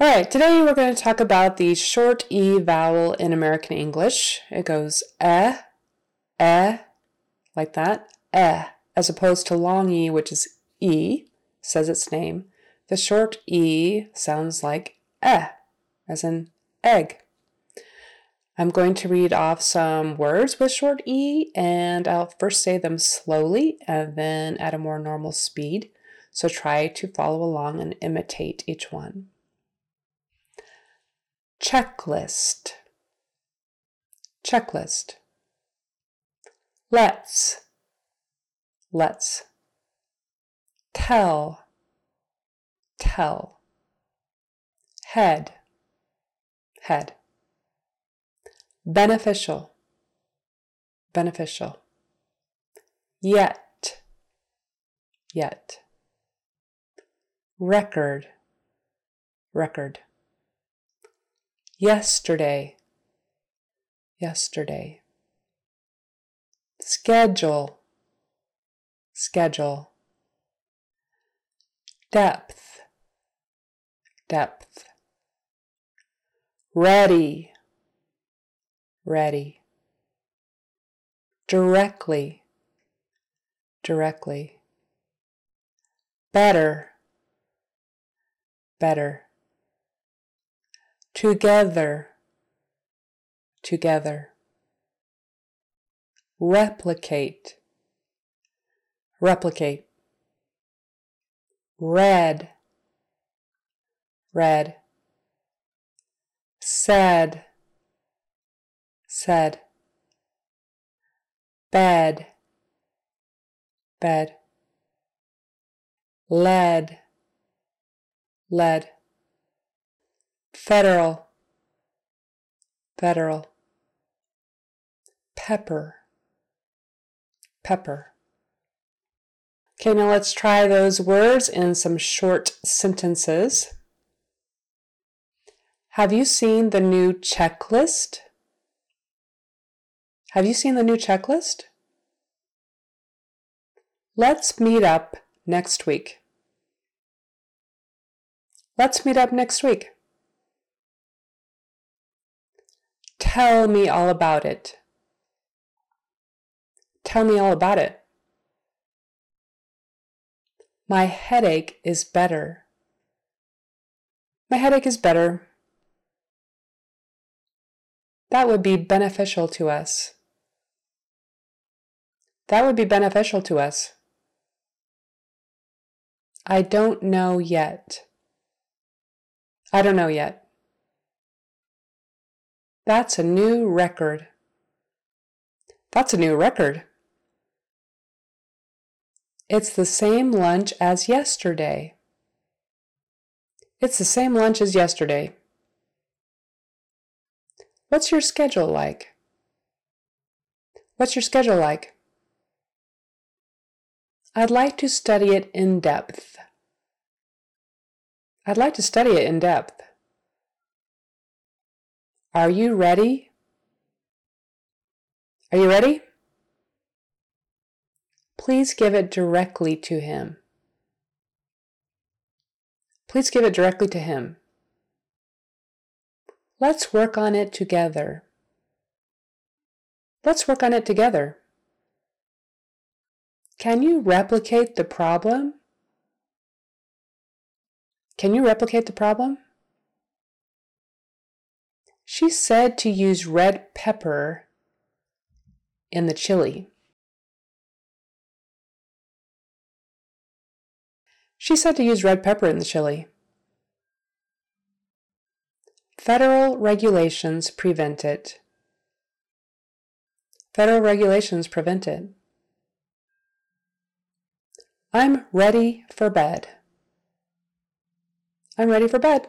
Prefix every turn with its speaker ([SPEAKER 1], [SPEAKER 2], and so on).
[SPEAKER 1] All right, today we're going to talk about the short E vowel in American English. It goes eh, eh, like that, eh, as opposed to long E, which is E, says its name. The short E sounds like eh, as in egg. I'm going to read off some words with short E, and I'll first say them slowly and then at a more normal speed. So try to follow along and imitate each one checklist, checklist. Let's, let's. Tell, tell. Head, head. Beneficial, beneficial. Yet, yet. Record, record yesterday, yesterday. Schedule, schedule. Depth, depth. Ready, ready. Directly, directly. Better, better together, together. Replicate, replicate. Red, red. Said, said. Bed, bed. Lead, lead federal, federal, pepper, pepper. Okay, now let's try those words in some short sentences. Have you seen the new checklist? Have you seen the new checklist? Let's meet up next week. Let's meet up next week. Tell me all about it. Tell me all about it. My headache is better. My headache is better. That would be beneficial to us. That would be beneficial to us. I don't know yet. I don't know yet. That's a new record. That's a new record. It's the same lunch as yesterday. It's the same lunch as yesterday. What's your schedule like? What's your schedule like? I'd like to study it in depth. I'd like to study it in depth. Are you ready? Are you ready? Please give it directly to him. Please give it directly to him. Let's work on it together. Let's work on it together. Can you replicate the problem? Can you replicate the problem? She said to use red pepper in the chili. She said to use red pepper in the chili. Federal regulations prevent it. Federal regulations prevent it. I'm ready for bed. I'm ready for bed.